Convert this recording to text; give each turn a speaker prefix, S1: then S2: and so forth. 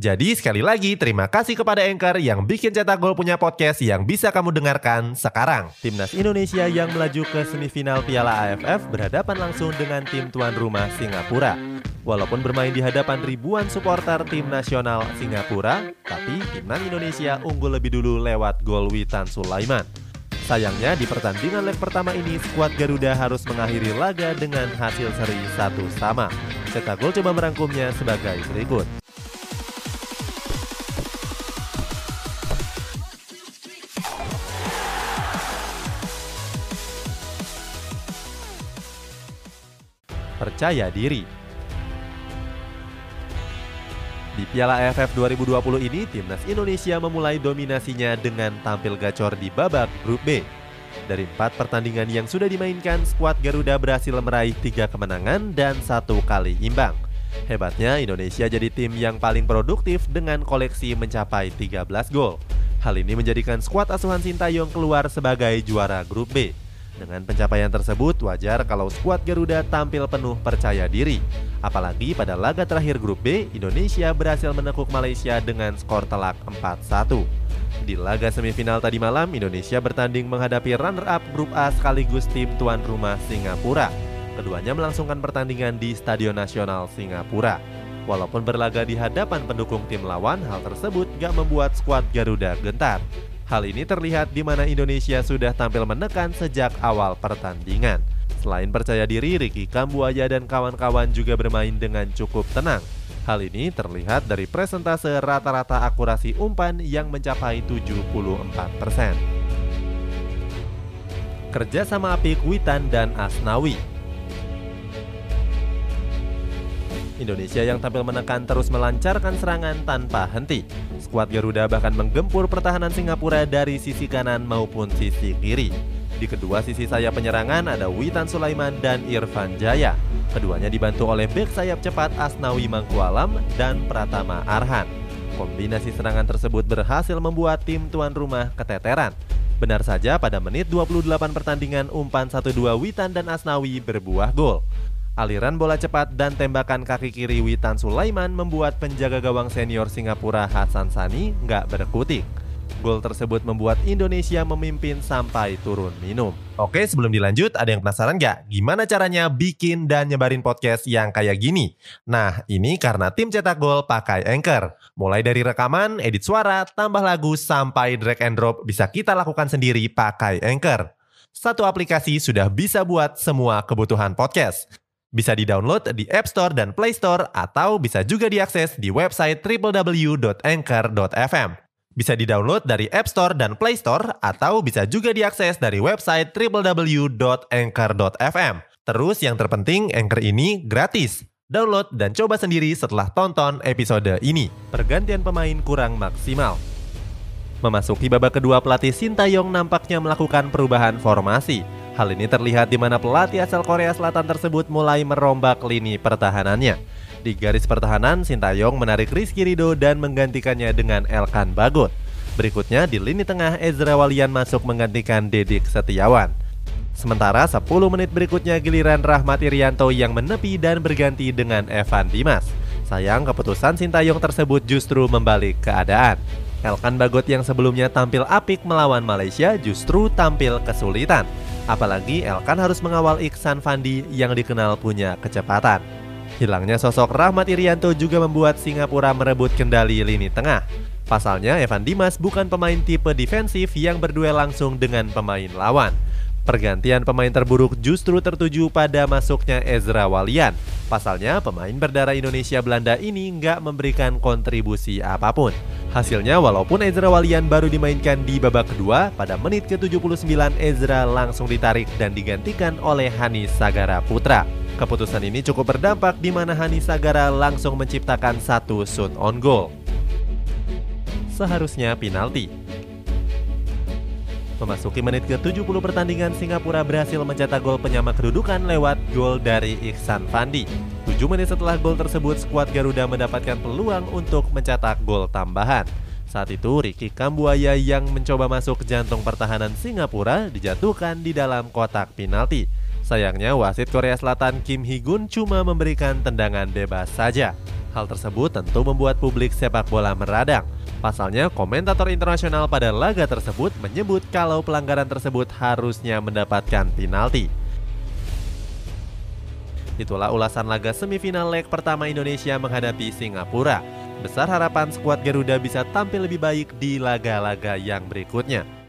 S1: Jadi sekali lagi terima kasih kepada Anchor yang bikin Cetak Gol punya podcast yang bisa kamu dengarkan sekarang. Timnas Indonesia yang melaju ke semifinal Piala AFF berhadapan langsung dengan tim tuan rumah Singapura. Walaupun bermain di hadapan ribuan supporter tim nasional Singapura, tapi timnas Indonesia unggul lebih dulu lewat gol Witan Sulaiman. Sayangnya di pertandingan leg pertama ini skuad Garuda harus mengakhiri laga dengan hasil seri satu sama. Cetak Gol coba merangkumnya sebagai berikut. Percaya diri. Di Piala AFF 2020 ini, timnas Indonesia memulai dominasinya dengan tampil gacor di babak grup B. Dari empat pertandingan yang sudah dimainkan, skuad Garuda berhasil meraih tiga kemenangan dan satu kali imbang. Hebatnya, Indonesia jadi tim yang paling produktif dengan koleksi mencapai 13 gol. Hal ini menjadikan skuad asuhan Sintayong keluar sebagai juara grup B. Dengan pencapaian tersebut, wajar kalau skuad Garuda tampil penuh percaya diri. Apalagi pada laga terakhir grup B, Indonesia berhasil menekuk Malaysia dengan skor telak 4-1. Di laga semifinal tadi malam, Indonesia bertanding menghadapi runner-up grup A sekaligus tim tuan rumah Singapura. Keduanya melangsungkan pertandingan di Stadion Nasional Singapura. Walaupun berlaga di hadapan pendukung tim lawan, hal tersebut gak membuat skuad Garuda gentar. Hal ini terlihat di mana Indonesia sudah tampil menekan sejak awal pertandingan. Selain percaya diri, Ricky Kambuaya dan kawan-kawan juga bermain dengan cukup tenang. Hal ini terlihat dari presentase rata-rata akurasi umpan yang mencapai 74%. Kerja sama apik Witan dan Asnawi Indonesia yang tampil menekan terus melancarkan serangan tanpa henti. Skuad Garuda bahkan menggempur pertahanan Singapura dari sisi kanan maupun sisi kiri. Di kedua sisi sayap penyerangan ada Witan Sulaiman dan Irfan Jaya. Keduanya dibantu oleh bek sayap cepat Asnawi Mangkualam dan Pratama Arhan. Kombinasi serangan tersebut berhasil membuat tim tuan rumah keteteran. Benar saja pada menit 28 pertandingan umpan 1-2 Witan dan Asnawi berbuah gol. Aliran bola cepat dan tembakan kaki kiri Witan Sulaiman membuat penjaga gawang senior Singapura Hasan Sani nggak berkutik. Gol tersebut membuat Indonesia memimpin sampai turun minum. Oke, sebelum dilanjut, ada yang penasaran nggak? Gimana caranya bikin dan nyebarin podcast yang kayak gini? Nah, ini karena tim cetak gol pakai Anchor. Mulai dari rekaman, edit suara, tambah lagu, sampai drag and drop bisa kita lakukan sendiri pakai Anchor. Satu aplikasi sudah bisa buat semua kebutuhan podcast. Bisa di-download di App Store dan Play Store atau bisa juga diakses di website www.anchor.fm. Bisa di-download dari App Store dan Play Store atau bisa juga diakses dari website www.anchor.fm. Terus yang terpenting, Anchor ini gratis. Download dan coba sendiri setelah tonton episode ini. Pergantian pemain kurang maksimal. Memasuki babak kedua pelatih Sintayong nampaknya melakukan perubahan formasi. Hal ini terlihat di mana pelatih asal Korea Selatan tersebut mulai merombak lini pertahanannya. Di garis pertahanan, Sintayong menarik Rizky Rido dan menggantikannya dengan Elkan Bagot. Berikutnya di lini tengah Ezra Walian masuk menggantikan Dedik Setiawan. Sementara 10 menit berikutnya giliran Rahmat Irianto yang menepi dan berganti dengan Evan Dimas. Sayang keputusan Sintayong tersebut justru membalik keadaan. Elkan Bagot yang sebelumnya tampil apik melawan Malaysia justru tampil kesulitan. Apalagi Elkan harus mengawal Iksan Fandi yang dikenal punya kecepatan. Hilangnya sosok Rahmat Irianto juga membuat Singapura merebut kendali lini tengah. Pasalnya Evan Dimas bukan pemain tipe defensif yang berduel langsung dengan pemain lawan. Pergantian pemain terburuk justru tertuju pada masuknya Ezra Walian. Pasalnya, pemain berdarah Indonesia Belanda ini nggak memberikan kontribusi apa pun. Hasilnya, walaupun Ezra Walian baru dimainkan di babak kedua, pada menit ke-79 Ezra langsung ditarik dan digantikan oleh Hanis Sagara Putra. Keputusan ini cukup berdampak di mana Hanis Sagara langsung menciptakan satu shoot on goal. Seharusnya penalti. Memasuki menit ke-70 pertandingan, Singapura berhasil mencetak gol penyama kedudukan lewat gol dari Iksan Fandi. 7 menit setelah gol tersebut, skuad Garuda mendapatkan peluang untuk mencetak gol tambahan. Saat itu, Ricky Kambuaya yang mencoba masuk ke jantung pertahanan Singapura dijatuhkan di dalam kotak penalti. Sayangnya, wasit Korea Selatan Kim Hee-gun cuma memberikan tendangan bebas saja. Hal tersebut tentu membuat publik sepak bola meradang. Pasalnya, komentator internasional pada laga tersebut menyebut kalau pelanggaran tersebut harusnya mendapatkan penalti. Itulah ulasan laga semifinal leg pertama Indonesia menghadapi Singapura. Besar harapan skuad Garuda bisa tampil lebih baik di laga-laga yang berikutnya.